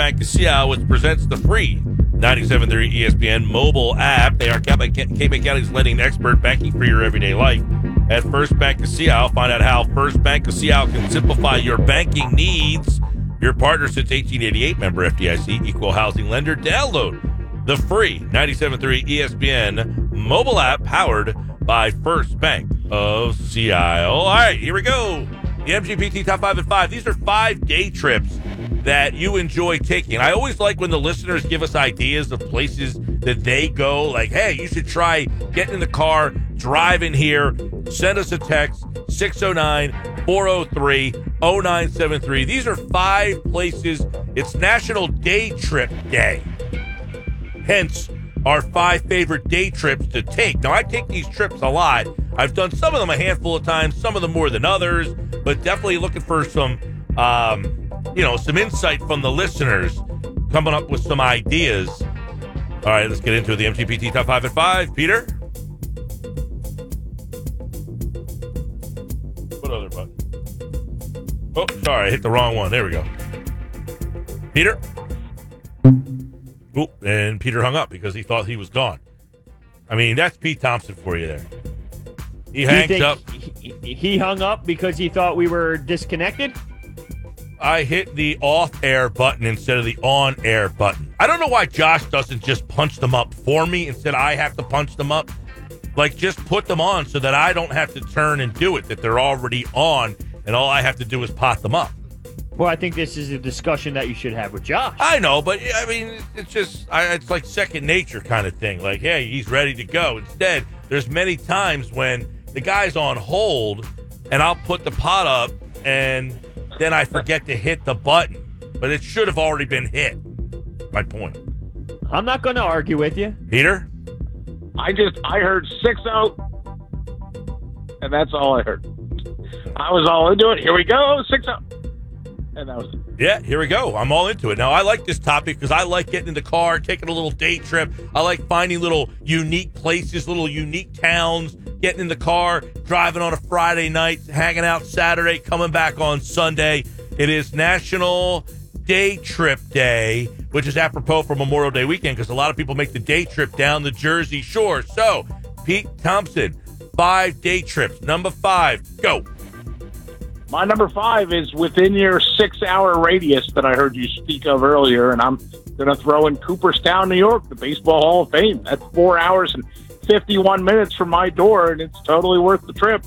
Bank of Seattle, which presents the free 97.3 ESPN mobile app. They are Cape County's lending expert banking for your everyday life. At First Bank of Seattle, find out how First Bank of Seattle can simplify your banking needs. Your partner since 1888, member FDIC, equal housing lender. Download the free 97.3 ESPN mobile app powered by First Bank of Seattle. All right, here we go. The MGPT Top 5 and 5. These are five day trips that you enjoy taking. I always like when the listeners give us ideas of places that they go, like, hey, you should try getting in the car, driving here. Send us a text 609 403 0973. These are five places. It's National Day Trip Day. Hence, our five favorite day trips to take. Now, I take these trips a lot. I've done some of them a handful of times, some of them more than others, but definitely looking for some, um, you know, some insight from the listeners, coming up with some ideas. All right, let's get into the MGPT Top 5 at 5. Peter? What other button? Oh, sorry, I hit the wrong one. There we go. Peter? Oh, and Peter hung up because he thought he was gone. I mean, that's Pete Thompson for you there. He hangs up. He, he hung up because he thought we were disconnected. I hit the off air button instead of the on air button. I don't know why Josh doesn't just punch them up for me instead I have to punch them up. Like just put them on so that I don't have to turn and do it, that they're already on and all I have to do is pot them up. Well, I think this is a discussion that you should have with Josh. I know, but I mean, it's just I, it's like second nature kind of thing. Like, hey, he's ready to go. Instead, there's many times when the guy's on hold, and I'll put the pot up, and then I forget to hit the button, but it should have already been hit. My point, I'm not going to argue with you. Peter. I just I heard six out, and that's all I heard. I was all into it. Here we go, six out, and that was. Yeah, here we go. I'm all into it. Now, I like this topic because I like getting in the car, taking a little day trip. I like finding little unique places, little unique towns, getting in the car, driving on a Friday night, hanging out Saturday, coming back on Sunday. It is National Day Trip Day, which is apropos for Memorial Day weekend because a lot of people make the day trip down the Jersey Shore. So, Pete Thompson, five day trips. Number five, go. My number five is within your six-hour radius that I heard you speak of earlier, and I'm going to throw in Cooperstown, New York, the Baseball Hall of Fame. That's four hours and 51 minutes from my door, and it's totally worth the trip.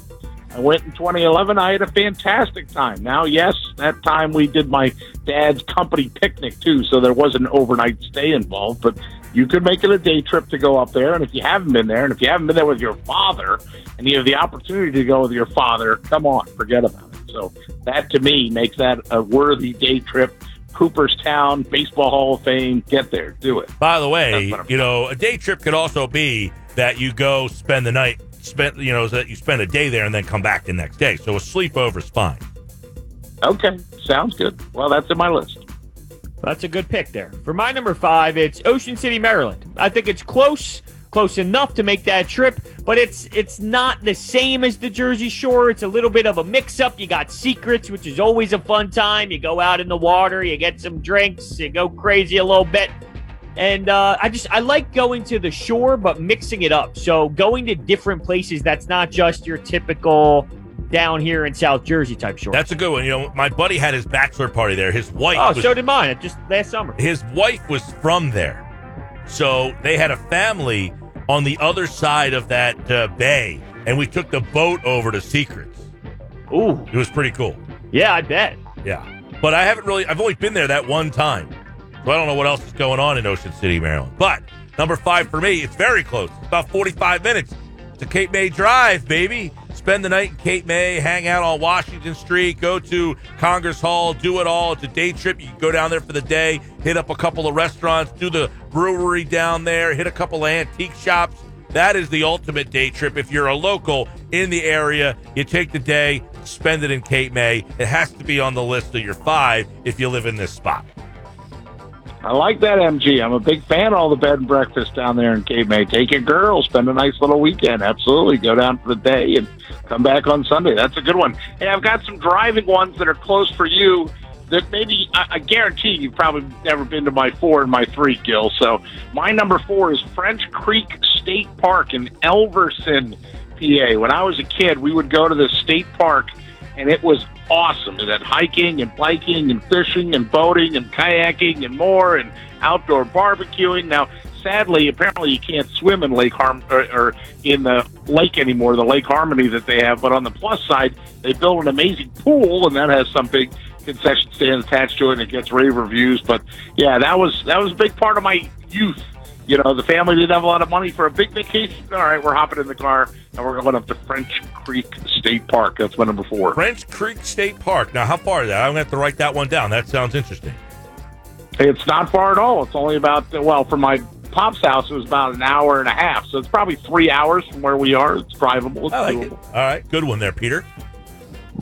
I went in 2011. I had a fantastic time. Now, yes, that time we did my dad's company picnic too, so there was an overnight stay involved, but you could make it a day trip to go up there. And if you haven't been there, and if you haven't been there with your father, and you have the opportunity to go with your father, come on, forget about it. So that to me makes that a worthy day trip. Cooperstown, Baseball Hall of Fame, get there, do it. By the way, That's what I'm- you know, a day trip could also be that you go spend the night, spend you know, so that you spend a day there and then come back the next day. So a sleepover's fine. Okay, sounds good. Well, that's in my list. That's a good pick there. For my number five, it's Ocean City, Maryland. I think it's close, close enough to make that trip, but it's it's not the same as the Jersey Shore. It's a little bit of a mix-up. You got Seacrets, which is always a fun time. You go out in the water, you get some drinks, you go crazy a little bit. And uh, I just I like going to the shore, but mixing it up. So going to different places that's not just your typical down here in South Jersey type shore. That's a good one. You know, my buddy had his bachelor party there. His wife oh, was, so did mine. Just last summer. his wife was from there. So they had a family on the other side of that uh, bay, and we took the boat over to Seacrets. Ooh, It was pretty cool. yeah, I bet. Yeah. But I haven't really, I've only been there that one time. So I don't know what else is going on in Ocean City, Maryland. But number five for me, it's very close. It's about 45 minutes to Cape May Drive, baby. Spend the night in Cape May, hang out on Washington Street, go to Congress Hall, do it all. It's a day trip. You can go down there for the day, hit up a couple of restaurants, do the brewery down there, hit a couple of antique shops. That is the ultimate day trip. If you're a local in the area, you take the day, spend it in Cape May. It has to be on the list of your five if you live in this spot. I like that MG. I'm a big fan of all the bed and breakfast down there in Cape May. Take your girl, spend a nice little weekend. Absolutely. Go down for the day and come back on Sunday. That's a good one. Hey, I've got some driving ones that are close for you that maybe I, I guarantee you've probably never been to my four and my three, Gill. So my number four is French Creek State Park in Elverson, PA. When I was a kid, we would go to the state park, and it was awesome. It had hiking and biking and fishing and boating and kayaking and more and outdoor barbecuing. Now, sadly, apparently you can't swim in Lake Harm or, or in the lake anymore, the Lake Harmony that they have. But on the plus side, they built an amazing pool, and that has some big concession stand attached to it, and it gets rave reviews. But yeah, that was that was a big part of my youth. You know, the family didn't have a lot of money for a big vacation. All right, we're hopping in the car and we're going up to French Creek State Park. That's my number four. French Creek State Park. Now, how far is that? I'm going to have to write that one down. That sounds interesting. It's not far at all. It's only about well, from my pop's house, it was about an hour and a half. So it's probably three hours from where we are. It's drivable. It's I like it. All right, good one there, Peter.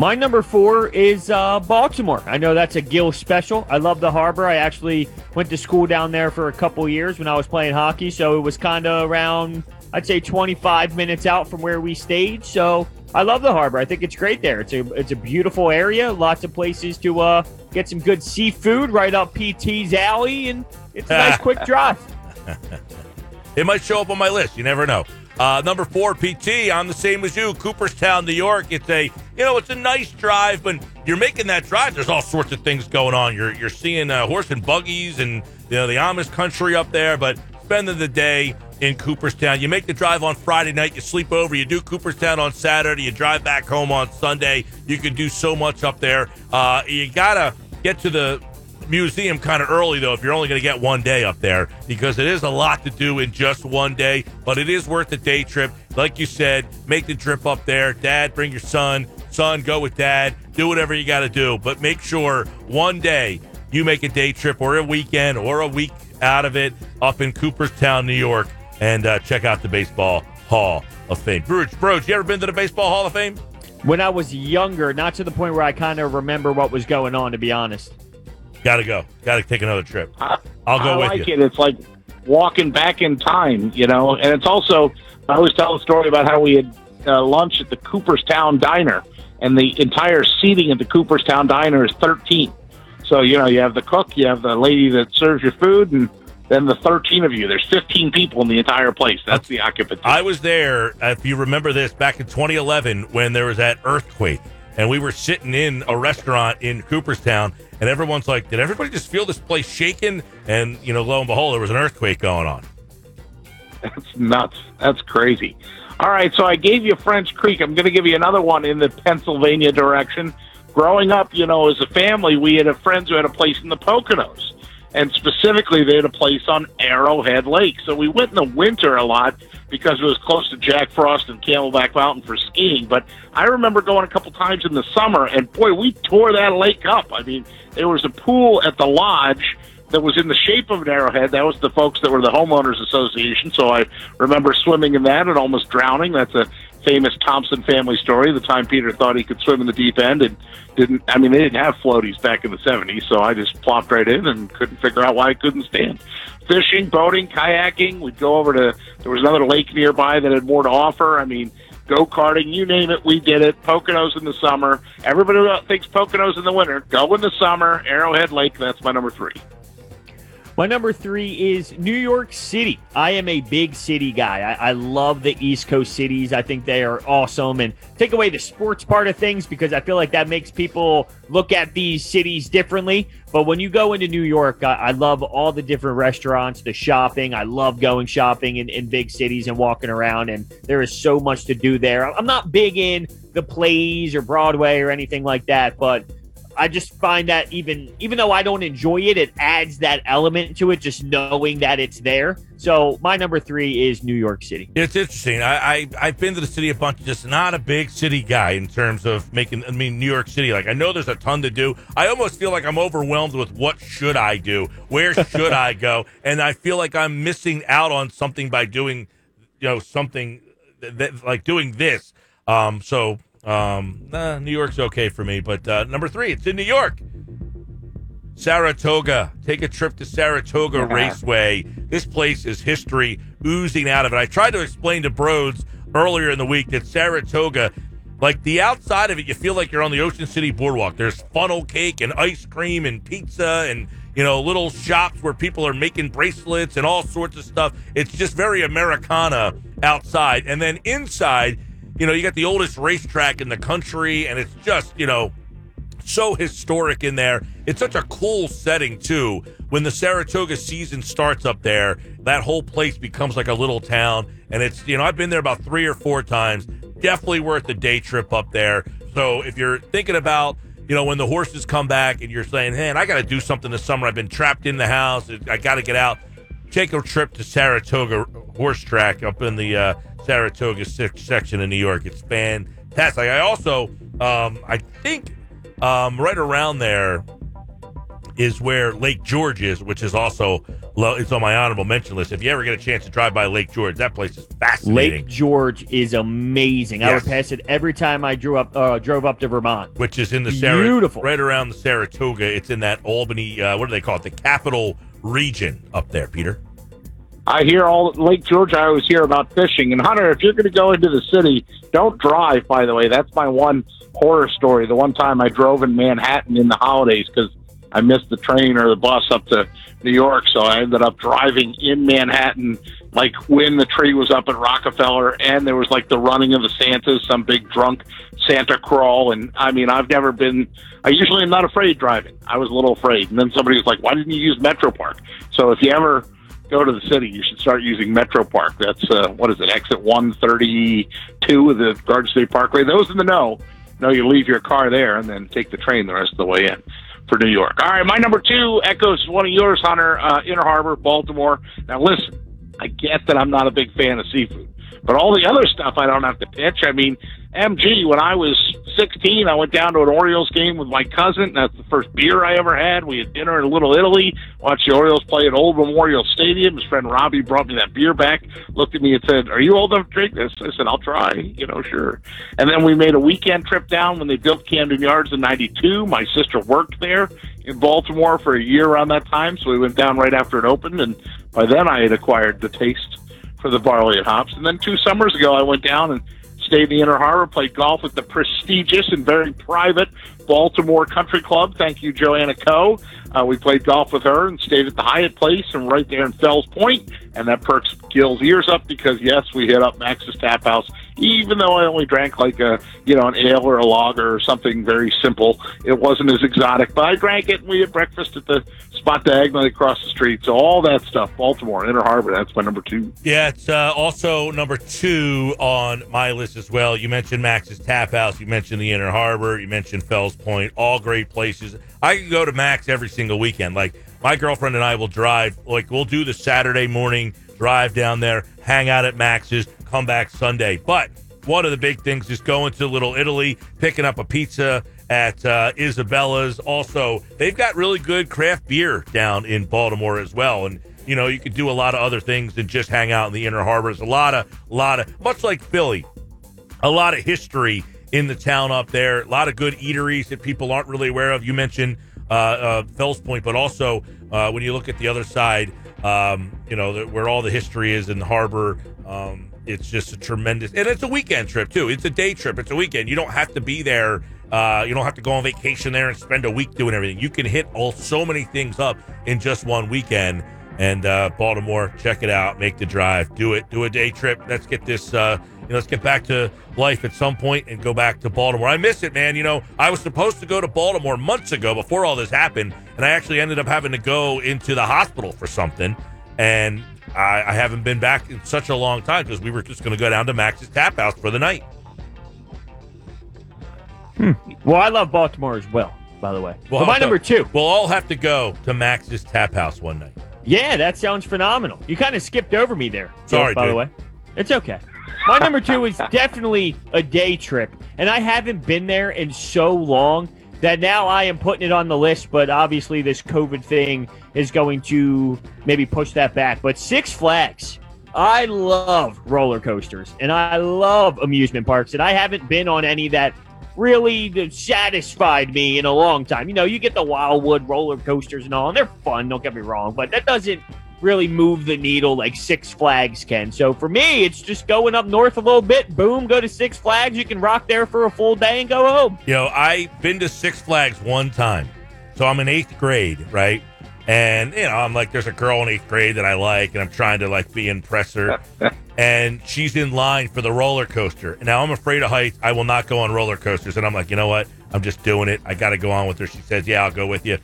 My number four is uh, Baltimore. I know that's a Gill special. I love the harbor. I actually went to school down there for a couple years when I was playing hockey, so it was kind of around, I'd say, 25 minutes out from where we stayed. So I love the harbor. I think it's great there. It's a it's a beautiful area. Lots of places to uh, get some good seafood right up PT's alley, and it's a nice quick drive. It might show up on my list. You never know. Uh, number four, PT. I'm the same as you, Cooperstown, New York. It's a, you know, it's a nice drive, but you're making that drive. There's all sorts of things going on. You're you're seeing uh, horse and buggies and you know the Amish country up there, but spending the day in Cooperstown. You make the drive on Friday night. You sleep over. You do Cooperstown on Saturday. You drive back home on Sunday. You can do so much up there. Uh, you gotta get to the museum kind of early though if you're only going to get one day up there because it is a lot to do in just one day but it is worth a day trip. Like you said make the trip up there. Dad bring your son. Son go with dad. Do whatever you got to do but make sure one day you make a day trip or a weekend or a week out of it up in cooperstown new york and uh, check out the baseball hall of fame. Bruce, Bruce, you ever been to the baseball hall of fame? When I was younger, not to the point where I kind of remember what was going on, to be honest. Gotta go gotta take another trip I- i'll go I with like you it. It's like walking back in time, you know. And it's also I always tell a story about how we had uh, lunch at the Cooperstown Diner, and the entire seating at the Cooperstown Diner is thirteen. So you know you have the cook, you have the lady that serves your food, and then the thirteen of you. There's fifteen people in the entire place. That's the occupancy. I was there, if you remember this, back in 2011 when there was that earthquake. And we were sitting in a restaurant in Cooperstown, and everyone's like, Did everybody just feel this place shaking? And, you know, lo and behold, there was an earthquake going on. That's nuts. That's crazy. All right, so I gave you French Creek. I'm going to give you another one in the Pennsylvania direction. Growing up, you know, as a family, we had friends who had a place in the Poconos, and specifically, they had a place on Arrowhead Lake. So we went in the winter a lot because it was close to Jack Frost and Camelback Mountain for skiing. But I remember going a couple times in the summer, and boy, we tore that lake up. I mean, there was a pool at the lodge that was in the shape of an arrowhead. That was the folks that were the homeowners association. So I remember swimming in that and almost drowning. That's a famous Thompson family story. The time Peter thought he could swim in the deep end and didn't. I mean, they didn't have floaties back in the '70s, so I just plopped right in and couldn't figure out why I couldn't stand. Fishing, boating, kayaking. We'd go over to. There was another lake nearby that had more to offer. I mean. Go karting, you name it, we did it. Poconos in the summer. Everybody thinks Poconos in the winter. Go in the summer. Arrowhead Lake, that's my number three. My number three is New York City. I am a big city guy. I, I love the East Coast cities. I think they are awesome. And take away the sports part of things because I feel like that makes people look at these cities differently. But when you go into New York, I, I love all the different restaurants, the shopping. I love going shopping in, in big cities and walking around. And there is so much to do there. I'm not big in the plays or Broadway or anything like that, but I just find that even even though I don't enjoy it, it adds that element to it, just knowing that it's there. So my number three is New York City. It's interesting. I, I I've been to the city a bunch. Just not a big city guy in terms of making. I mean, New York City. Like I know there's a ton to do. I almost feel like I'm overwhelmed with what should I do? Where should I go? And I feel like I'm missing out on something by doing, you know, something that like doing this. Um. So um. Nah, New York's okay for me. But uh, number three, it's in New York. Saratoga. Take a trip to Saratoga Raceway. This place is history oozing out of it. I tried to explain to Broads earlier in the week that Saratoga Like the outside of it, you feel like you're on the Ocean City Boardwalk. There's funnel cake and ice cream and pizza and you know little shops where people are making bracelets and all sorts of stuff. It's just very Americana outside, and then inside, you know, you got the oldest racetrack in the country, and it's just you know so historic in there. It's such a cool setting too. When the Saratoga season starts up there, that whole place becomes like a little town. And it's you know I've been there about three or four times. Definitely worth the day trip up there. So if you're thinking about you know when the horses come back and you're saying, "Hey, I got to do something this summer. I've been trapped in the house. I got to get out." Take a trip to Saratoga Horse Track up in the uh, Saratoga section of New York. It's fantastic. I also, um, I think um, right around there is where Lake George is, which is also low. It's on my honorable mention list. If you ever get a chance to drive by Lake George, that place is fascinating. Lake George is amazing. I would pass it every time I drove up uh, drove up to Vermont, which is in the Sar- beautiful right around the Saratoga. It's in that Albany. Uh, what do they call it? The capital region up there, Peter. I hear all Lake George. I always hear about fishing. And Hunter, if you're going to go into the city, don't drive. By the way, that's my one horror story. The one time I drove in Manhattan in the holidays because I missed the train or the bus up to New York, so I ended up driving in Manhattan, like when the tree was up at Rockefeller, and there was like the running of the Santas, some big drunk Santa crawl, and I mean, I've never been. I usually am not afraid driving. I was a little afraid, and then somebody was like, "Why didn't you use Metro Park?" So if you ever go to the city, you should start using Metro Park. That's uh, what is it? Exit one thirty two of the Garden State Parkway. Those in the know know you leave your car there and then take the train the rest of the way in for New York. All right, my number two echoes one of yours, Hunter. Uh, Inner Harbor, Baltimore. Now, listen, I get that I'm not a big fan of seafood, but all the other stuff I don't have to pitch. I mean, MG, when I was 16, I went down to an Orioles game with my cousin. And that's the first beer I ever had. We had dinner in Little Italy, watched the Orioles play at Old Memorial Stadium. His friend Robbie brought me that beer back, looked at me and said, Are you old enough to drink this? I said, I'll try, you know, sure. And then we made a weekend trip down when they built Camden Yards in 92. My sister worked there in Baltimore for a year around that time, so we went down right after it opened. And by then I had acquired the taste for the barley and hops. And then two summers ago, I went down and stayed in the Inner Harbor, played golf at the prestigious and very private Baltimore Country Club. Thank you, Joanna Coe. Uh, we played golf with her and stayed at the Hyatt Place and right there in Fells Point, and that perks Gill's ears up because yes, we hit up Max's Tap House. Even though I only drank like a you know an ale or a lager or something very simple, it wasn't as exotic. But I drank it, and we had breakfast at the spot diagonally across the street. So all that stuff, Baltimore, Inner Harbor, that's my number two. Yeah, it's uh, also number two on my list as well. You mentioned Max's Tap House, you mentioned the Inner Harbor, you mentioned Fells Point, all great places. I can go to Max every single weekend. Like my girlfriend and I will drive. Like we'll do the Saturday morning drive down there, hang out at Max's, come back Sunday. But one of the big things is going to Little Italy, picking up a pizza at uh, Isabella's. Also, they've got really good craft beer down in Baltimore as well, and you know you could do a lot of other things than just hang out in the Inner Harbor. There's a lot of, a lot of, much like Philly, a lot of history in the town up there. A lot of good eateries that people aren't really aware of. You mentioned uh, uh, Fells Point, but also uh, when you look at the other side, um, you know where all the history is in the harbor. Um, it's just a tremendous, and it's a weekend trip too. It's a day trip. It's a weekend. You don't have to be there uh, you don't have to go on vacation there and spend a week doing everything. You can hit all so many things up in just one weekend. And uh, Baltimore, check it out. Make the drive. Do it. Do a day trip. Let's get this. Uh, know, let's get back to life at some point and go back to Baltimore. I miss it, man. You know, I was supposed to go to Baltimore months ago before all this happened, and I actually ended up having to go into the hospital for something. And I, I haven't been back in such a long time because we were just going to go down to Max's Tap House for the night. Hmm. Well, I love Baltimore as well, by the way. Well, my number two. We'll all have to go to Max's Tap House one night. Yeah, that sounds phenomenal. You kind of skipped over me there. Sorry, by dude. the way. It's okay. My number two is definitely a day trip, and I haven't been there in so long that now I am putting it on the list. But obviously, this COVID thing is going to maybe push that back. But Six Flags. I love roller coasters and I love amusement parks, and I haven't been on any that really satisfied me in a long time. You know, you get the Wildwood roller coasters and all, and they're fun. Don't get me wrong, but that doesn't really move the needle like Six Flags can. So for me, it's just going up north a little bit. Boom, go to Six Flags. You can rock there for a full day and go home. You know, I've been to Six Flags one time. So I'm in eighth grade, right? And, you know, I'm like, there's a girl in eighth grade that I like, and I'm trying to, like, be impress her. and she's in line for the roller coaster. And now I'm afraid of heights. I will not go on roller coasters. And I'm like, you know what? I'm just doing it. I got to go on with her. She says, yeah, I'll go with you.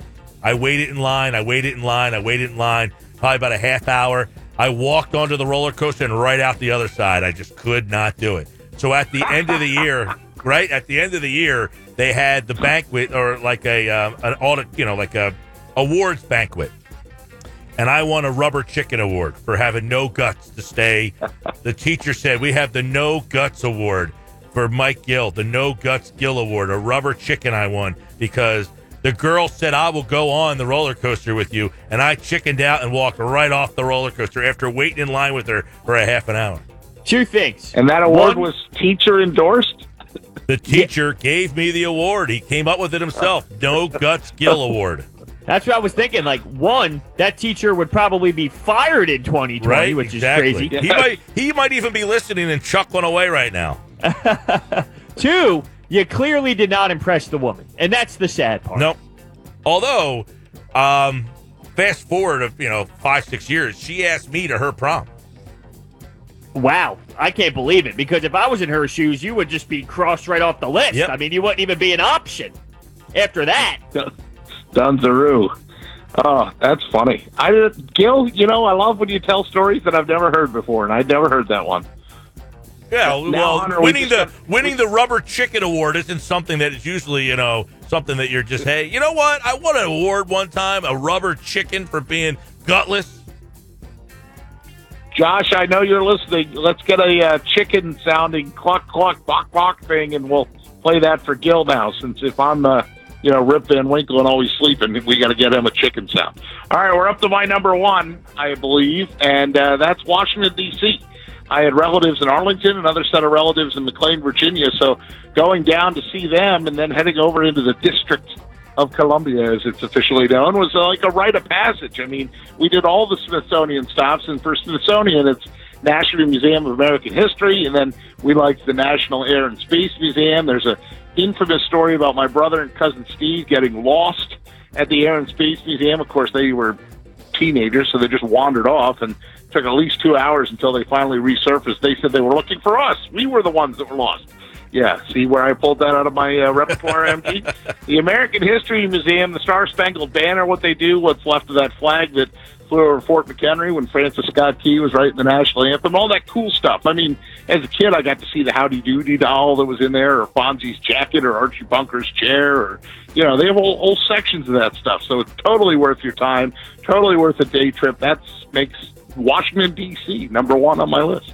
I waited in line. I waited in line. I waited in line probably about a half hour. I walked onto the roller coaster and right out the other side. I just could not do it. So at the end of the year, right at the end of the year, they had the banquet or like a um, an audit, you know, like a awards banquet, and I won a rubber chicken award for having no guts to stay. The teacher said we have the no guts award for Mike Gill, the no guts Gill award, a rubber chicken I won because the girl said, I will go on the roller coaster with you. And I chickened out and walked right off the roller coaster after waiting in line with her for a half an hour. Two things. And that award One, was teacher endorsed? The teacher yeah. gave me the award. He came up with it himself. No Guts Gill Award. That's what I was thinking. Like, one, that teacher would probably be fired in 2020, right, which exactly. is crazy. He might, he might even be listening and chuckling away right now. Two, you clearly did not impress the woman, and that's the sad part. Nope. Although, um, fast forward of you know five six years, she asked me to her prom. Wow, I can't believe it because if I was in her shoes, you would just be crossed right off the list. Yep. I mean, you wouldn't even be an option after that. Dunzaroo. Oh, that's funny. I Gill, you know, I love when you tell stories that I've never heard before, and I'd never heard that one. Yeah, well, Hunter, winning we the winning the rubber chicken award isn't something that is usually, you know, something that you're just, hey, you know what? I won an award one time, a rubber chicken for being gutless. Josh, I know you're listening. Let's get a uh, chicken sounding cluck cluck bok bok thing, and we'll play that for Gill now. Since if I'm, uh, you know, Rip Van Winkle and always sleeping, we got to get him a chicken sound. All right, we're up to my number one, I believe, and uh, that's Washington D.C. I had relatives in Arlington, another set of relatives in McLean, Virginia. So going down to see them and then heading over into the District of Columbia, as it's officially known, was like a rite of passage. I mean, we did all the Smithsonian stops, and for Smithsonian, it's National Museum of American History, and then we liked the National Air and Space Museum. There's a infamous story about my brother and cousin Steve getting lost at the Air and Space Museum. Of course, they were teenagers, so they just wandered off and took at least two hours until they finally resurfaced. They said they were looking for us. We were the ones that were lost. Yeah, see where I pulled that out of my uh, repertoire, MG? The American History Museum, the Star Spangled Banner, what they do, what's left of that flag that flew over Fort McHenry when Francis Scott Key was writing the national anthem, all that cool stuff. I mean, as a kid, I got to see the Howdy Doody doll that was in there, or Fonzie's jacket, or Archie Bunker's chair, or, you know, they have whole, whole sections of that stuff. So it's totally worth your time, totally worth a day trip. That makes Washington, D.C., number one on my list.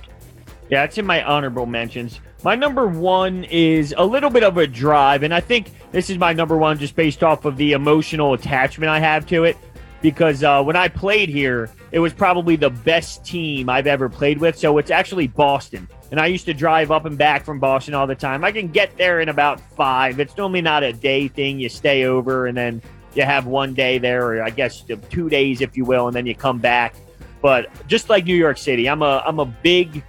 Yeah, it's in my honorable mentions. My number one is a little bit of a drive, and I think this is my number one just based off of the emotional attachment I have to it. Because uh, when I played here, it was probably the best team I've ever played with. So it's actually Boston. And I used to drive up and back from Boston all the time. I can get there in about five. It's normally not a day thing. You stay over and then you have one day there, or I guess two days, if you will, and then you come back. But just like New York City, I'm a I'm a big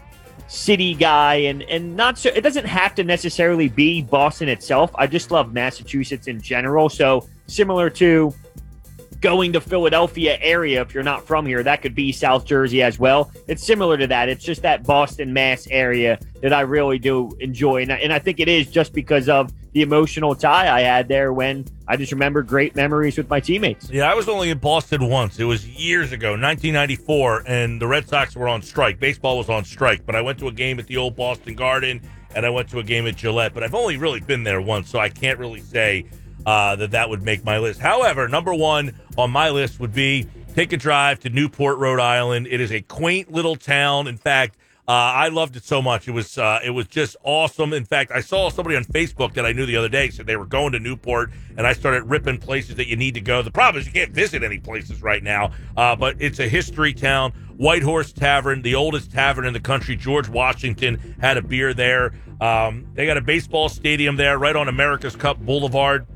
city guy and and not so it doesn't have to necessarily be Boston itself. I just love Massachusetts in general. So similar to going to Philadelphia area if you're not from here, that could be South Jersey as well. It's similar to that. It's just that Boston Mass area that I really do enjoy and I, and I think it is just because of the emotional tie I had there when I just remember great memories with my teammates. Yeah, I was only in Boston once. It was years ago, 1994, and the Red Sox were on strike. Baseball was on strike, but I went to a game at the old Boston Garden and I went to a game at Gillette, but I've only really been there once, so I can't really say uh, that that would make my list. However, number one on my list would be take a drive to Newport, Rhode Island. It is a quaint little town. In fact, uh, I loved it so much. It was uh, it was just awesome. In fact, I saw somebody on Facebook that I knew the other day said they were going to Newport, and I started ripping places that you need to go. The problem is you can't visit any places right now, uh, but it's a history town. White Horse Tavern, the oldest tavern in the country. George Washington had a beer there. Um, they got a baseball stadium there, right on America's Cup Boulevard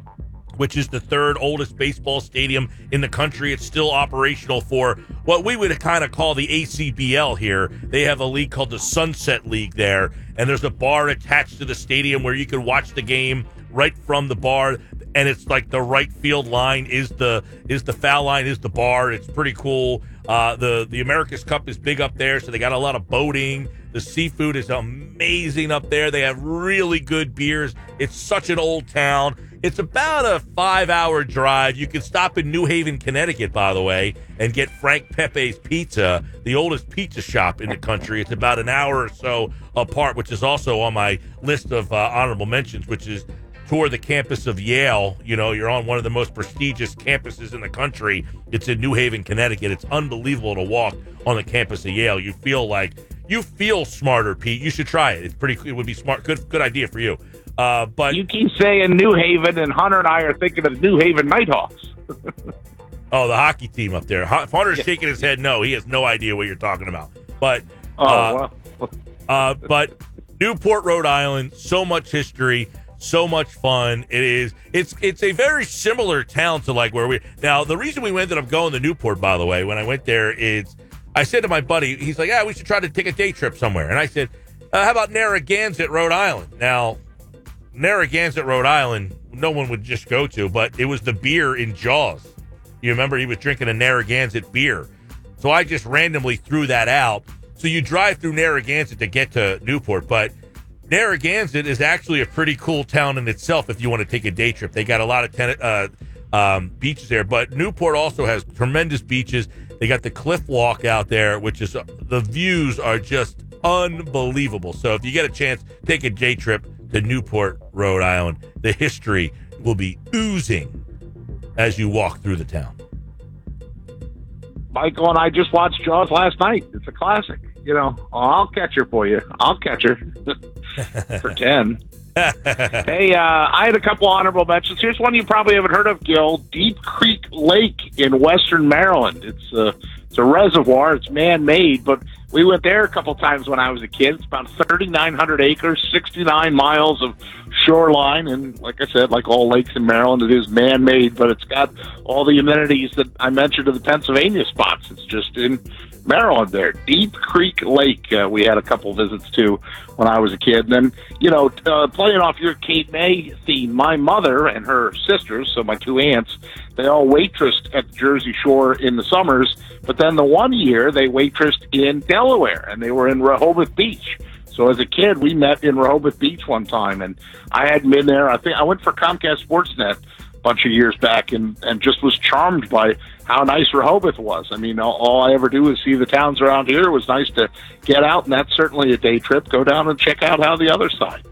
which is the third oldest baseball stadium in the country. It's still operational for what we would kind of call the ACBL here. They have a league called the Sunset League there, and there's a bar attached to the stadium where you can watch the game right from the bar and it's like the right field line is the is the foul line is the bar. It's pretty cool. Uh, the the america's cup is big up there so they got a lot of boating. The seafood is amazing up there. They have really good beers. It's such an old town it's about a five hour drive. You can stop in New Haven, Connecticut, by the way, and get Frank Pepe's Pizza, the oldest pizza shop in the country. It's about an hour or so apart, which is also on my list of uh, honorable mentions, which is tour the campus of Yale. You know, you're on one of the most prestigious campuses in the country. It's in New Haven, Connecticut. It's unbelievable to walk on the campus of Yale. You feel like you feel smarter, Pete. You should try it. It's pretty. It would be smart. Good, good idea for you. Uh, but you keep saying New Haven, and Hunter and I are thinking of New Haven Nighthawks. oh, the hockey team up there. Hunter's yeah. shaking his head. No, he has no idea what you're talking about. But oh, uh, well. uh, but Newport, Rhode Island, so much history, so much fun. It is. It's it's a very similar town to like where we now. The reason we ended up going to Newport, by the way, when I went there, is I said to my buddy, he's like, "Yeah, we should try to take a day trip somewhere," and I said. Uh, how about Narragansett, Rhode Island? Now, Narragansett, Rhode Island, no one would just go to, but it was the beer in Jaws. You remember he was drinking a Narragansett beer. So I just randomly threw that out. So you drive through Narragansett to get to Newport, but Narragansett is actually a pretty cool town in itself if you want to take a day trip. They got a lot of ten- uh, um, beaches there, but Newport also has tremendous beaches. They got the cliff walk out there, which is the views are just unbelievable. So if you get a chance, take a day trip to Newport, Rhode Island. The history will be oozing as you walk through the town. Michael and I just watched Jaws last night. It's a classic. You know, I'll catch her for you. I'll catch her for 10. hey, uh, I had a couple honorable mentions. Here's one you probably haven't heard of, Gill. Deep Creek Lake in western Maryland. It's a, it's a reservoir. It's man-made, but we went there a couple times when I was a kid. It's about 3,900 acres, 69 miles of shoreline, and like I said, like all lakes in Maryland, it is man-made, but it's got all the amenities that I mentioned of the Pennsylvania spots. It's just in Maryland there. Deep Creek Lake, uh, we had a couple visits to when I was a kid. And then, you know, uh, playing off your Cape May theme, my mother and her sisters, so my two aunts, they all waitressed at the Jersey Shore in the summers. But then the one year they waitressed in Delaware and they were in Rehoboth Beach. So as a kid, we met in Rehoboth Beach one time, and I hadn't been there. I think I went for Comcast Sportsnet a bunch of years back, and and just was charmed by how nice Rehoboth was. I mean, all, all I ever do is see the towns around here. It was nice to get out, and that's certainly a day trip. Go down and check out how the other side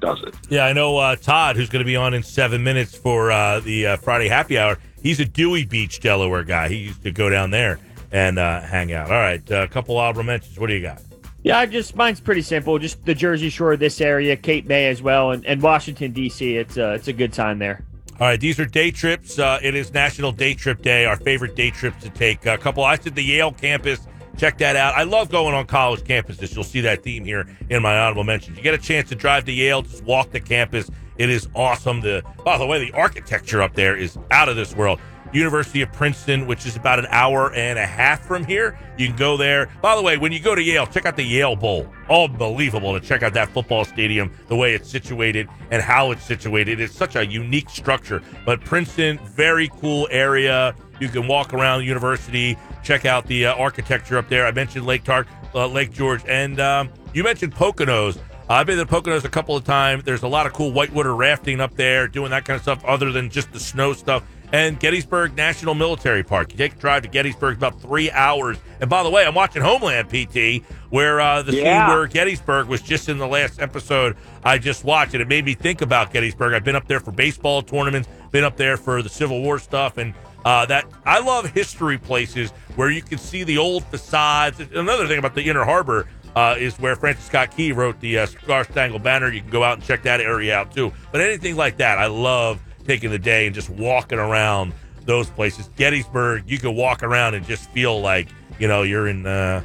does it. Yeah, I know uh, Todd, who's going to be on in seven minutes for uh, the uh, Friday happy hour. He's a Dewey Beach, Delaware guy. He used to go down there and uh, hang out. All right, a couple honorable mentions. What do you got? Yeah, just mine's pretty simple. Just the Jersey Shore, this area, Cape May as well, and, and Washington D.C. It's uh, it's a good time there. All right, these are day trips. Uh, it is National Day Trip Day. Our favorite day trips to take. A couple. I said the Yale campus. Check that out. I love going on college campuses. You'll see that theme here in my honorable mentions. You get a chance to drive to Yale, just walk the campus. It is awesome. The by the way, the architecture up there is out of this world. University of Princeton, which is about an hour and a half from here. You can go there. By the way, when you go to Yale, check out the Yale Bowl. Unbelievable to check out that football stadium, the way it's situated and how it's situated. It's such a unique structure. But Princeton, very cool area. You can walk around the university, check out the uh, architecture up there. I mentioned Lake Tart, uh, Lake George, and um, you mentioned Poconos. I've been to Poconos a couple of times. There's a lot of cool whitewater rafting up there, doing that kind of stuff, other than just the snow stuff and Gettysburg National Military Park. You take a drive to Gettysburg, about three hours. And by the way, I'm watching Homeland PT, where uh, the yeah. scene where Gettysburg was just in the last episode I just watched, and it made me think about Gettysburg. I've been up there for baseball tournaments, been up there for the Civil War stuff, and uh, that I love history places where you can see the old facades. Another thing about the Inner Harbor uh, is where Francis Scott Key wrote the uh, Star Spangled Banner. You can go out and check that area out too. But anything like that, I love taking the day and just walking around those places. Gettysburg, you could walk around and just feel like you know you're in uh,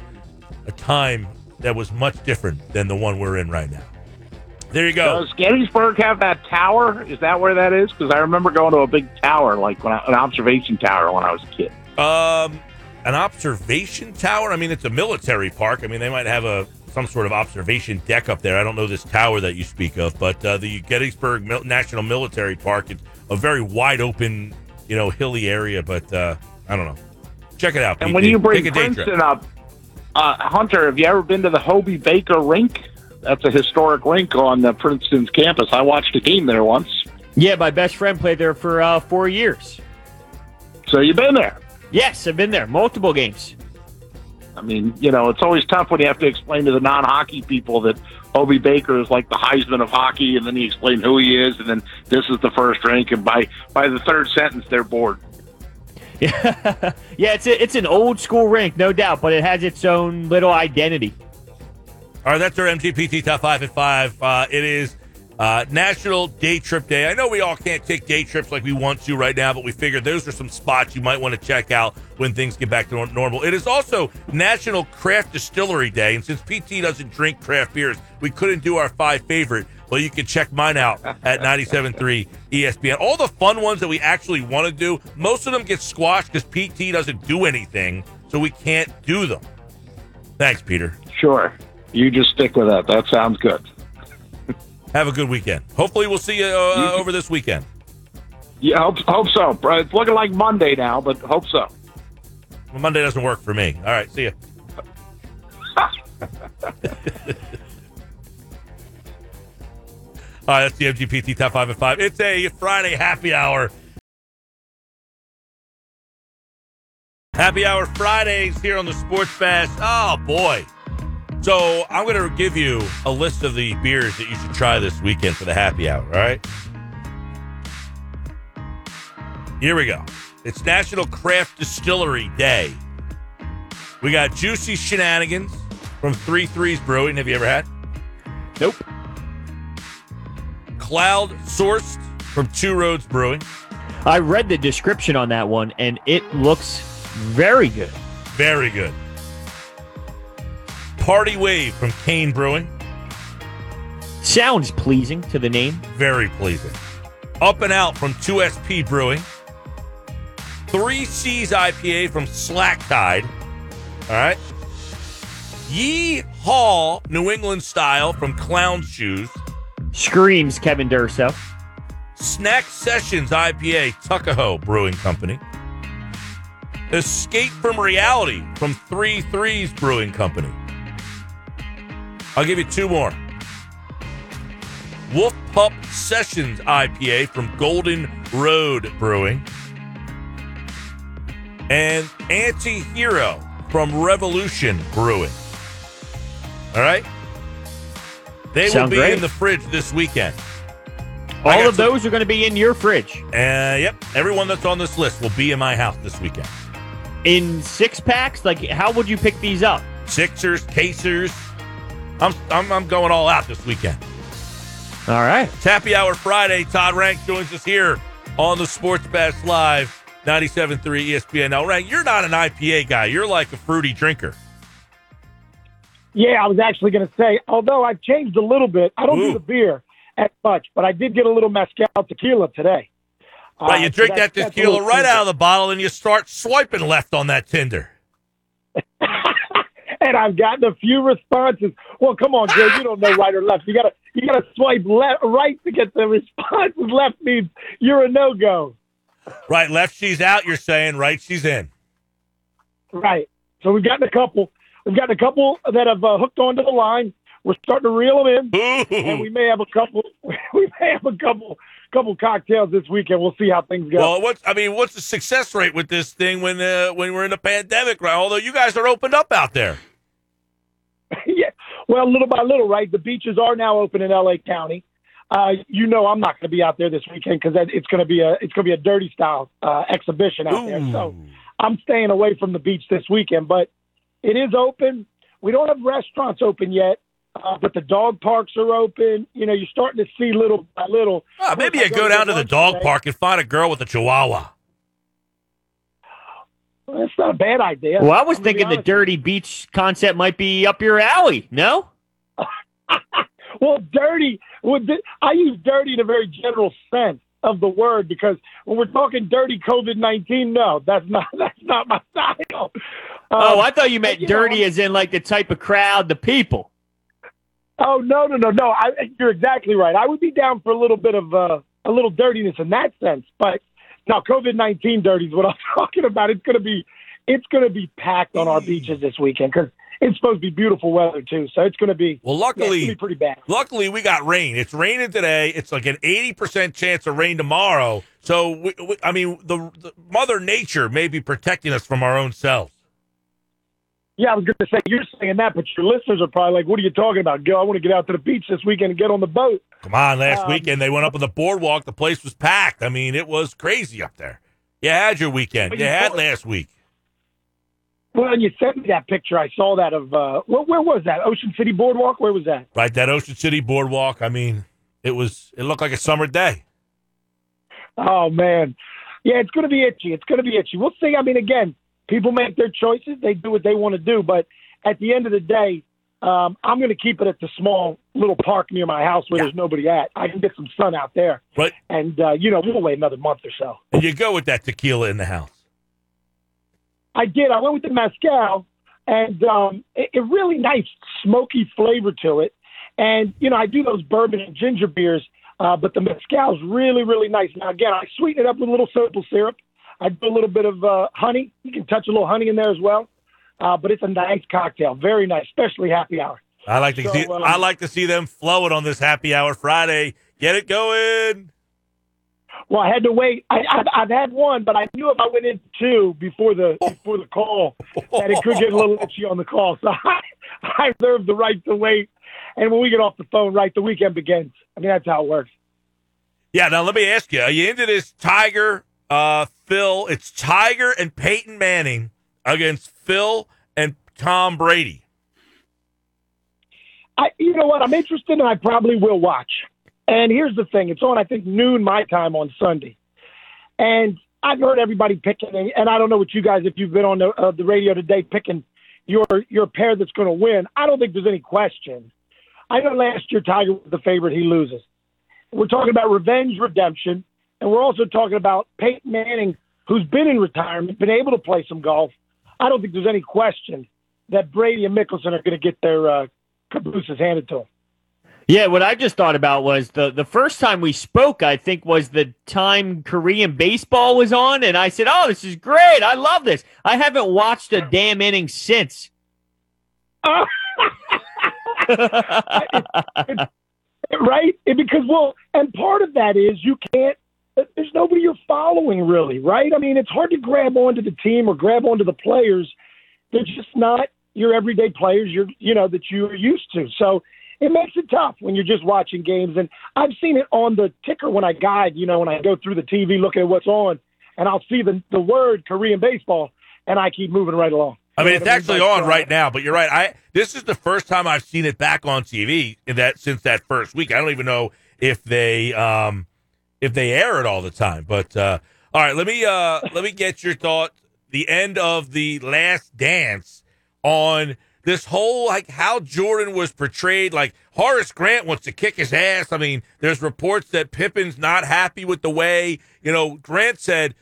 a time that was much different than the one we're in right now. There you go. Does Gettysburg have that tower? Is that where that is? Because I remember going to a big tower, like when I, an observation tower when I was a kid. Um, an observation tower. I mean, it's a military park. I mean, they might have a some sort of observation deck up there. I don't know this tower that you speak of, but uh, the Gettysburg Mil- National Military Park. It's a very wide open, you know, hilly area. But uh, I don't know. Check it out. And PT. when you bring Take a. Princeton up, uh, Hunter, have you ever been to the Hobey Baker rink? That's a historic rink on the Princeton's campus. I watched a game there once. Yeah, my best friend played there for uh, four years. So you've been there. Yes, I've been there multiple games. I mean, you know, it's always tough when you have to explain to the non-hockey people that Hobey Baker is like the Heisman of hockey, and then you explain who he is, and then this is the first rink, and by by the third sentence, they're bored. Yeah, yeah, it's a, it's an old school rink, no doubt, but it has its own little identity. All right, that's our MGPT top five at five. Uh, it is uh, National Day Trip Day. I know we all can't take day trips like we want to right now, but we figured those are some spots you might want to check out when things get back to normal. It is also National Craft Distillery Day, and since PT doesn't drink craft beers, we couldn't do our five favorite. Well, you can check mine out at 97.3 ESPN. All the fun ones that we actually want to do, most of them get squashed because PT doesn't do anything, so we can't do them. Thanks, Peter. Sure, you just stick with that. That sounds good. Have a good weekend. Hopefully, we'll see you uh, over this weekend. Yeah, hope hope so. It's looking like Monday now, but hope so. Well, Monday doesn't work for me. All right, see you. All right, that's the MGPT top five at five. It's a Friday happy hour. Happy hour Fridays here on the Sports Fest. Oh boy. So I'm going to give you a list of the beers that you should try this weekend for the happy hour. All right. Here we go. It's National Craft Distillery Day. We got Juicy Shenanigans from Three Threes Brewing. Have you ever had? Nope. Cloud Sourced from Two Roads Brewing. I read the description on that one, and it looks very good. Very good. Party Wave from Kane Brewing. Sounds pleasing to the name. Very pleasing. Up and Out from 2SP Brewing. Three C's IPA from Slack Tide. All right. Yee Haw New England Style from Clown Shoes. Screams Kevin Durso. Snack Sessions IPA Tuckahoe Brewing Company. Escape from Reality from Three Threes Brewing Company. I'll give you two more. Wolf Pup Sessions IPA from Golden Road Brewing. And Anti Hero from Revolution Brewing. All right? They Sound will be great. in the fridge this weekend. All of those are going to be in your fridge. Uh, yep. Everyone that's on this list will be in my house this weekend. In six packs? Like, how would you pick these up? Sixers, Casers. I'm, I'm, I'm going all out this weekend. All right. It's Happy Hour Friday. Todd Ranck joins us here on the Sports Bash Live, 97.3 ESPN. Now, Ranck, you're not an IPA guy. You're like a fruity drinker. Yeah, I was actually going to say, although I've changed a little bit, I don't Ooh. do the beer as much, but I did get a little mezcal tequila today. Right, Uh, you so drink that that's- that's a tequila right out of the bottle and you start swiping left on that Tinder. And I've gotten a few responses. Well, come on, Joe, you don't know right or left. You gotta you gotta swipe left right to get the responses. Left means you're a no go. Right, left she's out, you're saying. Right, she's in. Right. So we've gotten a couple. We've gotten a couple that have uh, hooked onto the line. We're starting to reel them in. and we may have a couple. We may have a couple, couple cocktails this weekend. We'll see how things go. Well, what's I mean, what's the success rate with this thing when uh, when we're in a pandemic, right? Although you guys are opened up out there. Well, little by little, right? The beaches are now open in L.A. County. Uh, you know, I'm not going to be out there this weekend because it's going to be a it's going to be a dirty style uh, exhibition out there. So I'm staying away from the beach this weekend. But it is open. We don't have restaurants open yet, uh, but the dog parks are open. You know, you're starting to see little by little. Ah, maybe you go down to the dog today- park and find a girl with a chihuahua. That's not a bad idea. Well, I was I'm thinking the dirty beach concept might be up your alley. No? well, dirty. I use dirty in a very general sense of the word because when we're talking dirty COVID nineteen, no, that's not that's not my style. oh, um, I thought you meant dirty know, as in like the type of crowd, the people. Oh no no no no! I, you're exactly right. I would be down for a little bit of uh, a little dirtiness in that sense, but now COVID nineteen dirty is what I'm talking about. It's going to be it's to be packed on our mm. beaches this weekend because it's supposed to be beautiful weather too. So it's going to be well. Luckily, yeah, be pretty bad. Luckily, we got rain. It's raining today. It's like an eighty percent chance of rain tomorrow. So we, we, I mean, the, the Mother Nature may be protecting us from our own selves. Yeah, I was going to say you're saying that, but your listeners are probably like, "What are you talking about, Go? I want to get out to the beach this weekend and get on the boat." Come on, last um, weekend they went up on the boardwalk. The place was packed. I mean, it was crazy up there. You had your weekend. You, you had last week. Well, and you sent me that picture. I saw that of uh, where, where was that? Ocean City Boardwalk. Where was that? Right, that Ocean City Boardwalk. I mean, it was. It looked like a summer day. Oh man, yeah, it's going to be itchy. It's going to be itchy. We'll see. I mean, again, people make their choices. They do what they want to do. But at the end of the day, um, I'm going to keep it at the small little park near my house where yeah. there's nobody at. I can get some sun out there. Right. And, uh, you know, we'll wait another month or so. And you go with that tequila in the house. I did. I went with the mezcal, and um, it, it really nice smoky flavor to it. And you know, I do those bourbon and ginger beers, uh, but the mezcal's really, really nice. Now, again, I sweeten it up with a little simple syrup. I do a little bit of uh, honey. You can touch a little honey in there as well. Uh, but it's a nice cocktail, very nice, especially happy hour. I like to so, see. Um, I like to see them flowing on this happy hour Friday. Get it going. Well, I had to wait. I, I've, I've had one, but I knew if I went into two before the before the call that it could get a little itchy on the call. So I, I reserve the right to wait. And when we get off the phone, right, the weekend begins. I mean, that's how it works. Yeah. Now let me ask you: Are you into this Tiger, uh, Phil? It's Tiger and Peyton Manning against Phil and Tom Brady. I, you know what? I'm interested, and I probably will watch. And here's the thing: it's on, I think, noon my time on Sunday, and I've heard everybody picking, and I don't know what you guys, if you've been on the, uh, the radio today, picking your your pair that's going to win. I don't think there's any question. I know last year Tiger was the favorite; he loses. We're talking about revenge, redemption, and we're also talking about Peyton Manning, who's been in retirement, been able to play some golf. I don't think there's any question that Brady and Mickelson are going to get their uh, cabooses handed to them. Yeah, what I just thought about was the the first time we spoke, I think was the time Korean baseball was on, and I said, "Oh, this is great! I love this." I haven't watched a damn inning since. right? Because well, and part of that is you can't. There's nobody you're following really, right? I mean, it's hard to grab onto the team or grab onto the players. They're just not your everyday players. You're you know that you're used to. So it makes it tough when you're just watching games. And I've seen it on the ticker when I guide, you know, when I go through the TV looking at what's on, and I'll see the, the word Korean baseball, and I keep moving right along. I mean, it's actually on right now, but you're right. I this is the first time I've seen it back on TV in that since that first week. I don't even know if they um if they air it all the time. But uh all right, let me uh let me get your thought. The end of the last dance on this whole like how Jordan was portrayed. Like Horace Grant wants to kick his ass. I mean, there's reports that Pippen's not happy with the way you know Grant said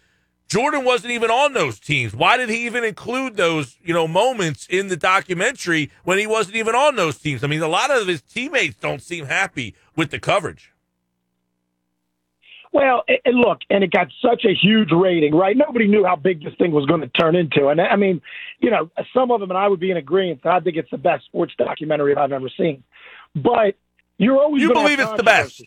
Jordan wasn't even on those teams. Why did he even include those you know moments in the documentary when he wasn't even on those teams? I mean, a lot of his teammates don't seem happy with the coverage. Well, and look, and it got such a huge rating, right? Nobody knew how big this thing was going to turn into. And I mean, you know, some of them, and I would be in agreement. That I think it's the best sports documentary I've ever seen. But you're always you believe it's the best.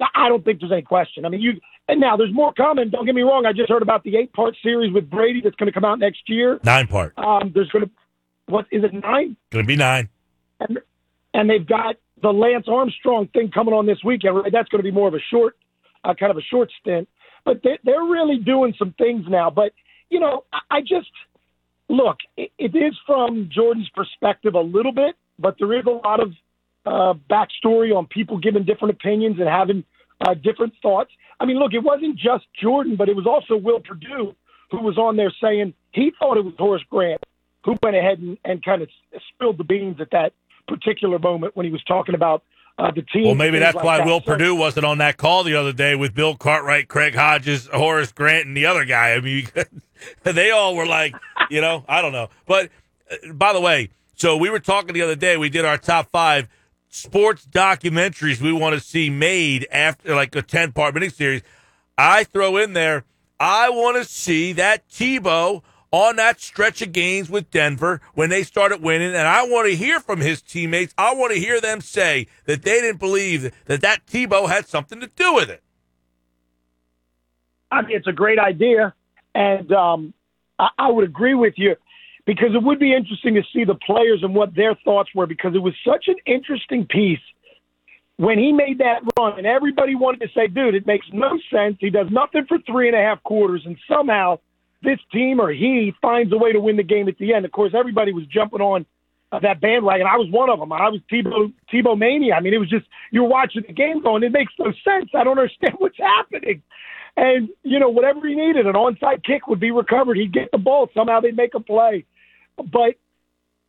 I don't think there's any question. I mean, you and now there's more coming. Don't get me wrong. I just heard about the eight part series with Brady that's going to come out next year. Nine part. Um, there's going to what is it nine? Going to be nine. And and they've got the Lance Armstrong thing coming on this weekend. Right? That's going to be more of a short uh, kind of a short stint. But they, they're really doing some things now. But, you know, I, just look, it, it is from Jordan's perspective a little bit, but there is a lot of uh, backstory on people giving different opinions and having uh, different thoughts. I mean, look, it wasn't just Jordan, but it was also Will Perdue who was on there saying he thought it was Horace Grant who went ahead and, and kind of spilled the beans at that particular moment when he was talking about uh, the team. Well, maybe that's like why that. Will So- Perdue wasn't on that call the other day with Bill Cartwright, Craig Hodges, Horace Grant, and the other guy. I mean, they all were like, you know, I don't know. But uh, by the way, so we were talking the other day. We did our top five sports documentaries we want to see made after like a ten part miniseries. I throw in there. I want to see that Tebow on that stretch of games with Denver when they started winning, and I want to hear from his teammates. I want to hear them say that they didn't believe that that Tebow had something to do with it. It's a great idea, and um, I, I would agree with you because it would be interesting to see the players and what their thoughts were because it was such an interesting piece when he made that run, and everybody wanted to say, "Dude, it makes no sense. He does nothing for three and a half quarters, and somehow this team or he finds a way to win the game at the end." Of course, everybody was jumping on uh, that bandwagon. I was one of them. I was Tebow Tebow mania. I mean, it was just you were watching the game going, "It makes no sense. I don't understand what's happening." And you know, whatever he needed, an onside kick would be recovered. He'd get the ball. Somehow they'd make a play. But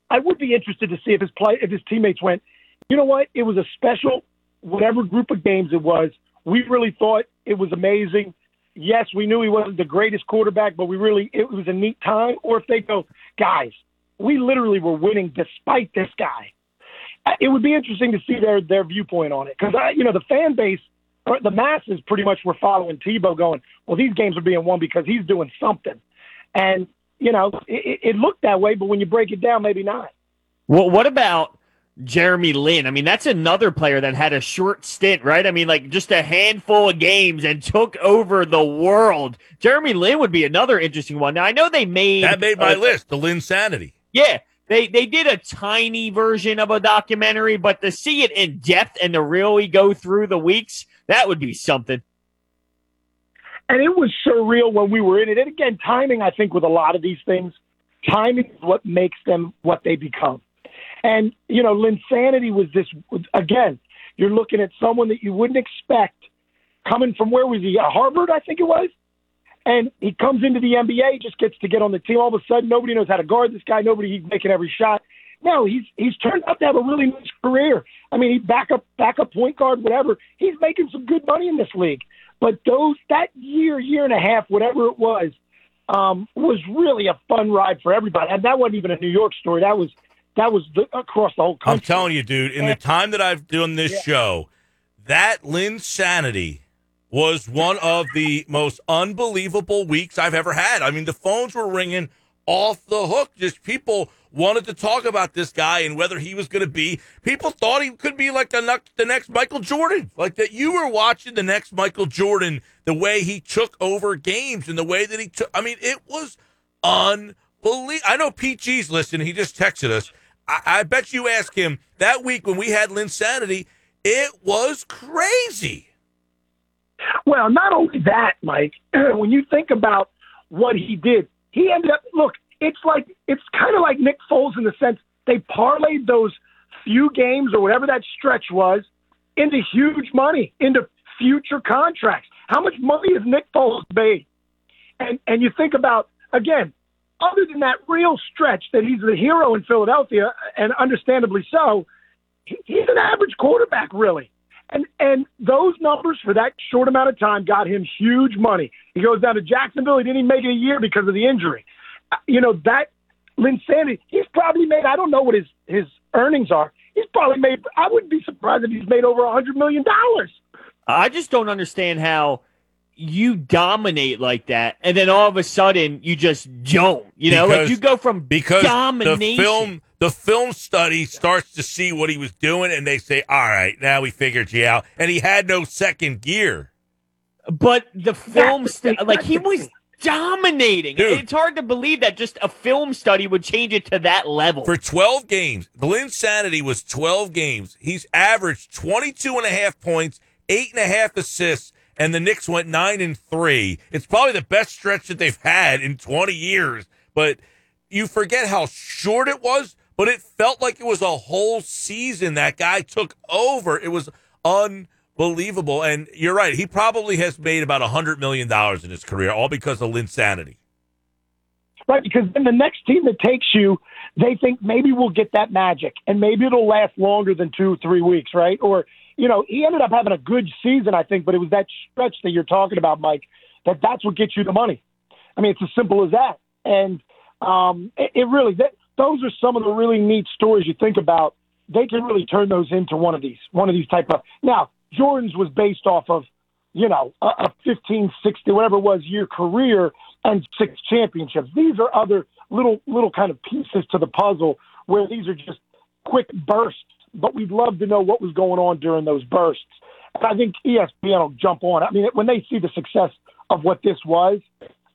I would be interested to see if his play, if his teammates went. You know what? It was a special, whatever group of games it was. We really thought it was amazing. Yes, we knew he wasn't the greatest quarterback, but we really it was a neat time. Or if they go, guys, we literally were winning despite this guy. Uh, It would be interesting to see their their viewpoint on it because you know the fan base or the masses pretty much were following Tebow, going, well, these games are being won because he's doing something, and you know it, it looked that way, but when you break it down, maybe not. Well, what about Jeremy Lin? I mean, that's another player that had a short stint, right? I mean, like just a handful of games and took over the world. Jeremy Lin would be another interesting one. Now, I know they made That made my uh, list, the Linsanity. Yeah, they they did a tiny version of a documentary, but to see it in depth and to really go through the weeks, that would be something. and it was surreal when we were in it. And again, timing, I think, with a lot of these things, timing is what makes them what they become. And, you know, Linsanity was this, again, you're looking at someone that you wouldn't expect coming from where was he? Uh, Harvard, I think it was. And he comes into the NBA, just gets to get on the team. All of a sudden, nobody knows how to guard this guy. Nobody, he's making every shot. No, he's he's turned out to have a really nice career. I mean, he backup backup point guard, whatever. He's making some good money in this league. But those that year, year and a half, whatever it was, um, was really a fun ride for everybody. And that wasn't even a New York story. That was that was the, across the whole country. I'm telling you, dude, in the time that I've done this Yeah. show, that Linsanity was one of the most unbelievable weeks I've ever had. I mean, the phones were ringing off the hook. Just people wanted to talk about this guy and whether he was going to be. People thought he could be like the next, the next Michael Jordan, like that. You were watching the next Michael Jordan, the way he took over games and the way that he took. I mean, it was unbelievable. I know PG's listening. He just texted us. I, I bet you ask him that week when we had Linsanity, it was crazy. Well, not only that, Mike, when you think about what he did, he ended up, look, it's like, it's kind of like Nick Foles in the sense they parlayed those few games or whatever that stretch was into huge money, into future contracts. How much money has Nick Foles made? And, and you think about, again, other than that real stretch that he's the hero in Philadelphia, and understandably so, he's an average quarterback, really. And and those numbers for that short amount of time got him huge money. He goes down to Jacksonville. He didn't even make it a year because of the injury. Uh, You know that Linsanity. He's probably made. I don't know what his his earnings are. He's probably made. I wouldn't be surprised if he's made over a hundred million dollars. I just don't understand how you dominate like that, and then all of a sudden you just don't. You know, like you go from because domination. the film the film study starts to see what he was doing and they say all right now we figured you out and he had no second gear But the film, That's the stu- like he was dominating. Dude. It's hard to believe that just a film study would change it to that level. for 12 games the Linsanity was 12 games he's averaged 22 and a half points eight and a half assists and the Knicks went nine and three it's probably the best stretch that they've had in 20 years but you forget how short it was but it felt like it was a whole season that guy took over it was unbelievable and you're right he probably has made about a hundred million dollars in his career all because of Linsanity right? Because then the next team that takes you, they think maybe we'll get that magic and maybe it'll last longer than two, three weeks, right? Or, you know, he ended up having a good season, I think, but it was that stretch that you're talking about, Mike, that that's what gets you the money. I mean, it's as simple as that. And um, it, it really, that, those are some of the really neat stories you think about. They can really turn those into one of these, one of these type of. Now, Jordan's was based off of, you know, a, a 15, 60, whatever it was year career and six championships. These are other little, little kind of pieces to the puzzle where these are just quick bursts, but we'd love to know what was going on during those bursts. And I think ESPN will jump on. I mean, when they see the success of what this was,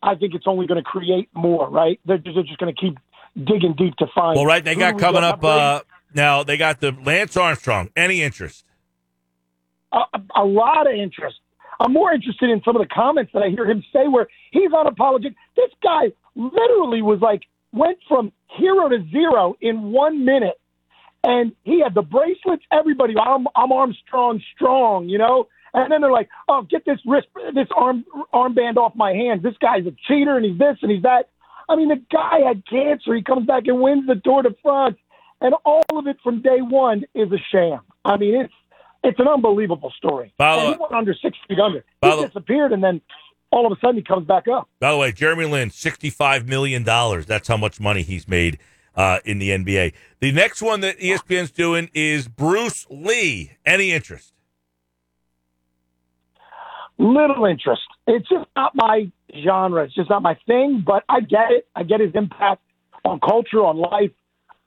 I think it's only going to create more, right? They're just, they're just going to keep digging deep to find. Well, right, they got coming up uh, now. They got the Lance Armstrong. Any interest? a, a lot of interest. I'm more interested in some of the comments that I hear him say where he's unapologetic. This guy literally was like went from hero to zero in one minute, and he had the bracelets. Everybody, I'm, I'm Armstrong strong, you know. And then they're like, "Oh, get this wrist, this arm armband off my hands. This guy's a cheater, and he's this and he's that." I mean, the guy had cancer. He comes back and wins the Tour de France, and all of it from day one is a sham. I mean, it's it's an unbelievable story. By And he went under six feet under. He the- disappeared, and then all of a sudden he comes back up. By the way, Jeremy Lin, sixty-five million dollars. That's how much money he's made uh, in the NBA. The next one that ESPN's doing is Bruce Lee. Any interest? Little interest. It's just not my genre. It's just not my thing. But I get it. I get his impact on culture, on life.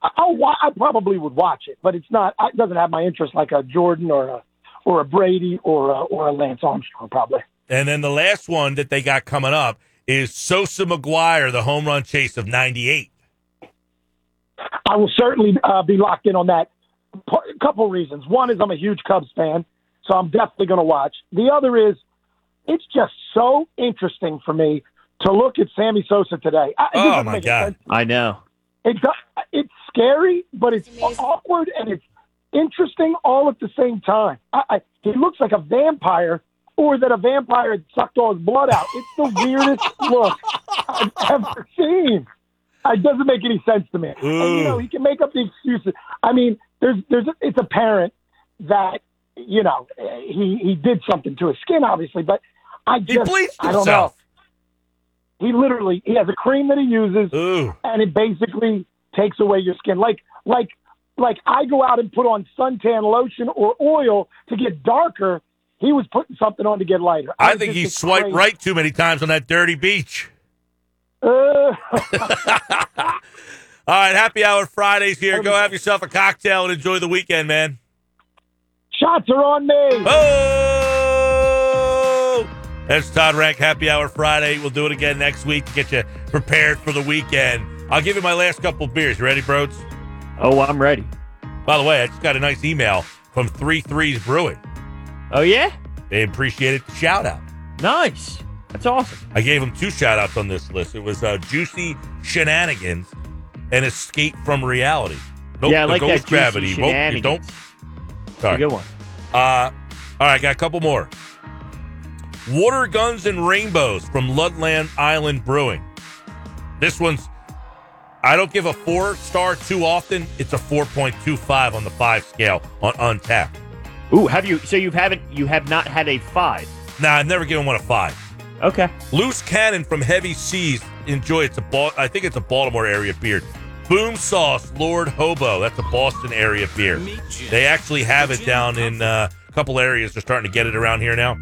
I, I probably would watch it, but it's not. It doesn't have my interest like a Jordan or a or a Brady or a, or a Lance Armstrong, probably. And then the last one that they got coming up is Sosa McGwire, the home run chase of '98. I will certainly uh, be locked in on that. A couple reasons. One is I'm a huge Cubs fan, so I'm definitely going to watch. The other is it's just so interesting for me to look at Sammy Sosa today. I- Oh, my God. sense. I know. It's it's scary, but it's awkward and it's interesting all at the same time. I, I, he looks like a vampire, or that a vampire had sucked all his blood out. It's the weirdest look I've ever seen. It doesn't make any sense to me. And, you hmm. know, he can make up the excuses. I mean, there's there's it's apparent that you know he he did something to his skin, obviously, but I He just bleached I don't himself. know. He literally he has a cream that he uses Ooh. and it basically takes away your skin. Like like like I go out and put on suntan lotion or oil to get darker. He was putting something on to get lighter. I It's think he swiped crazy- right too many times on that dirty beach. Uh, All right, happy hour Fridays here. Go have yourself a cocktail and enjoy the weekend, man. shots are on me. Oh! That's Todd Ranck Happy Hour Friday. We'll do it again next week to get you prepared for the weekend. I'll give you my last couple of beers. You ready, Broads? Oh, I'm ready. By the way, I just got a nice email from Three Threes Brewing. Oh yeah, They appreciated the shout out. nice. That's awesome. I gave him two shout outs on this list. It was uh, Juicy Shenanigans and Escape from Reality. Nope, yeah, I like that Gravity. juicy Nope, you don't. Sorry. good one. Uh, all right, got a couple more. Water Guns and Rainbows from Ludland Island Brewing. This one's, I don't give a four star too often. It's a 4.25 on the five scale on Untappd. Ooh, have you? So you haven't? You have not had a five? Nah, I've never given one a five. Okay. Loose Cannon from Heavy Seas. Enjoy. It's a Ba- I think it's a Baltimore area beer. Boom Sauce Lord Hobo. That's a Boston area beer. They actually have it down in uh, a couple areas. They're starting to get it around here now.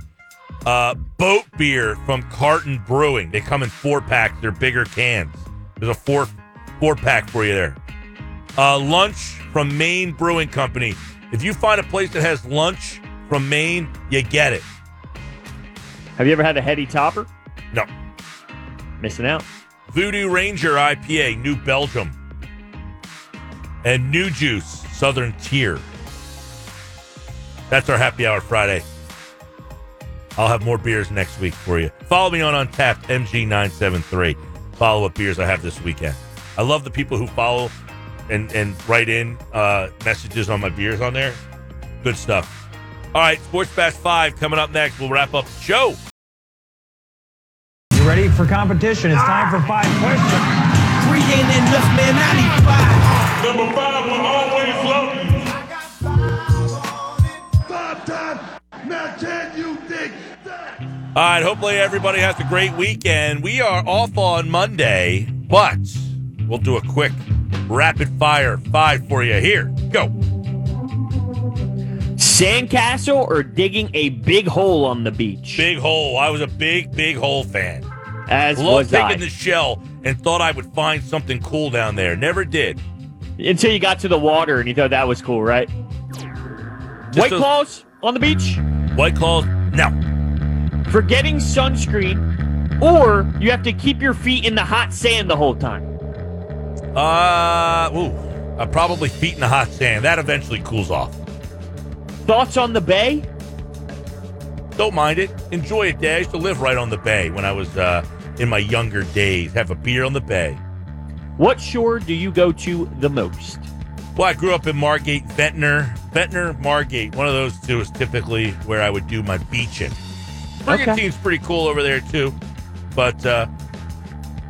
Uh, boat beer from Carton Brewing. They come in four packs. They're bigger cans. There's a four four pack for you there. Uh, lunch from Maine Brewing Company. If you find a place that has lunch from Maine, you get it. Have you ever had a heady topper? No. Missing out. Voodoo Ranger IPA, New Belgium. And New Juice, Southern Tier. That's our happy hour Friday. I'll have more beers next week for you. Follow me on Untappd MG973. Follow what beers I have this weekend. I love the people who follow and, and write in uh, messages on my beers on there. Good stuff. All right, Sports Fast 5 coming up next. We'll wrap up the show. You ready for competition? It's time for five questions. ain't enough, man. I need five. Number five will always love you. Five times. Now can you dig that? All right, hopefully everybody has a great weekend. We are off on Monday, but we'll do a quick rapid fire five for you. Here, go. Sandcastle or digging a big hole on the beach? Big hole. I was a big, big hole fan. As Loved was I. taking the shell and thought I would find something cool down there. Never did. Until you got to the water and you thought that was cool, right? White those- claws on the beach? White claws, no. Forgetting sunscreen, or you have to keep your feet in the hot sand the whole time. Uh, ooh, uh, probably feet in the hot sand. That eventually cools off. Thoughts on the bay? Don't mind it. Enjoy it, day. I used to live right on the bay when I was uh, in my younger days. Have a beer on the bay. What shore do you go to the most? Well, I grew up in Margate, Ventnor. Ventnor, Margate. One of those two is typically where I would do my beaching. Brigantine's pretty cool over there, too. But uh,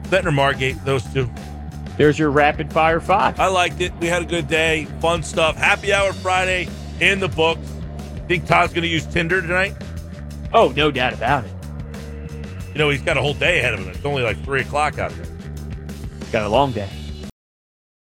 Ventnor, Margate, those two. There's your rapid fire five. I liked it. We had a good day. Fun stuff. Happy Hour Friday in the books. Think Todd's going to use Tinder tonight? Oh, no doubt about it. You know, he's got a whole day ahead of him. It's only like 3 o'clock out there. Got a long day.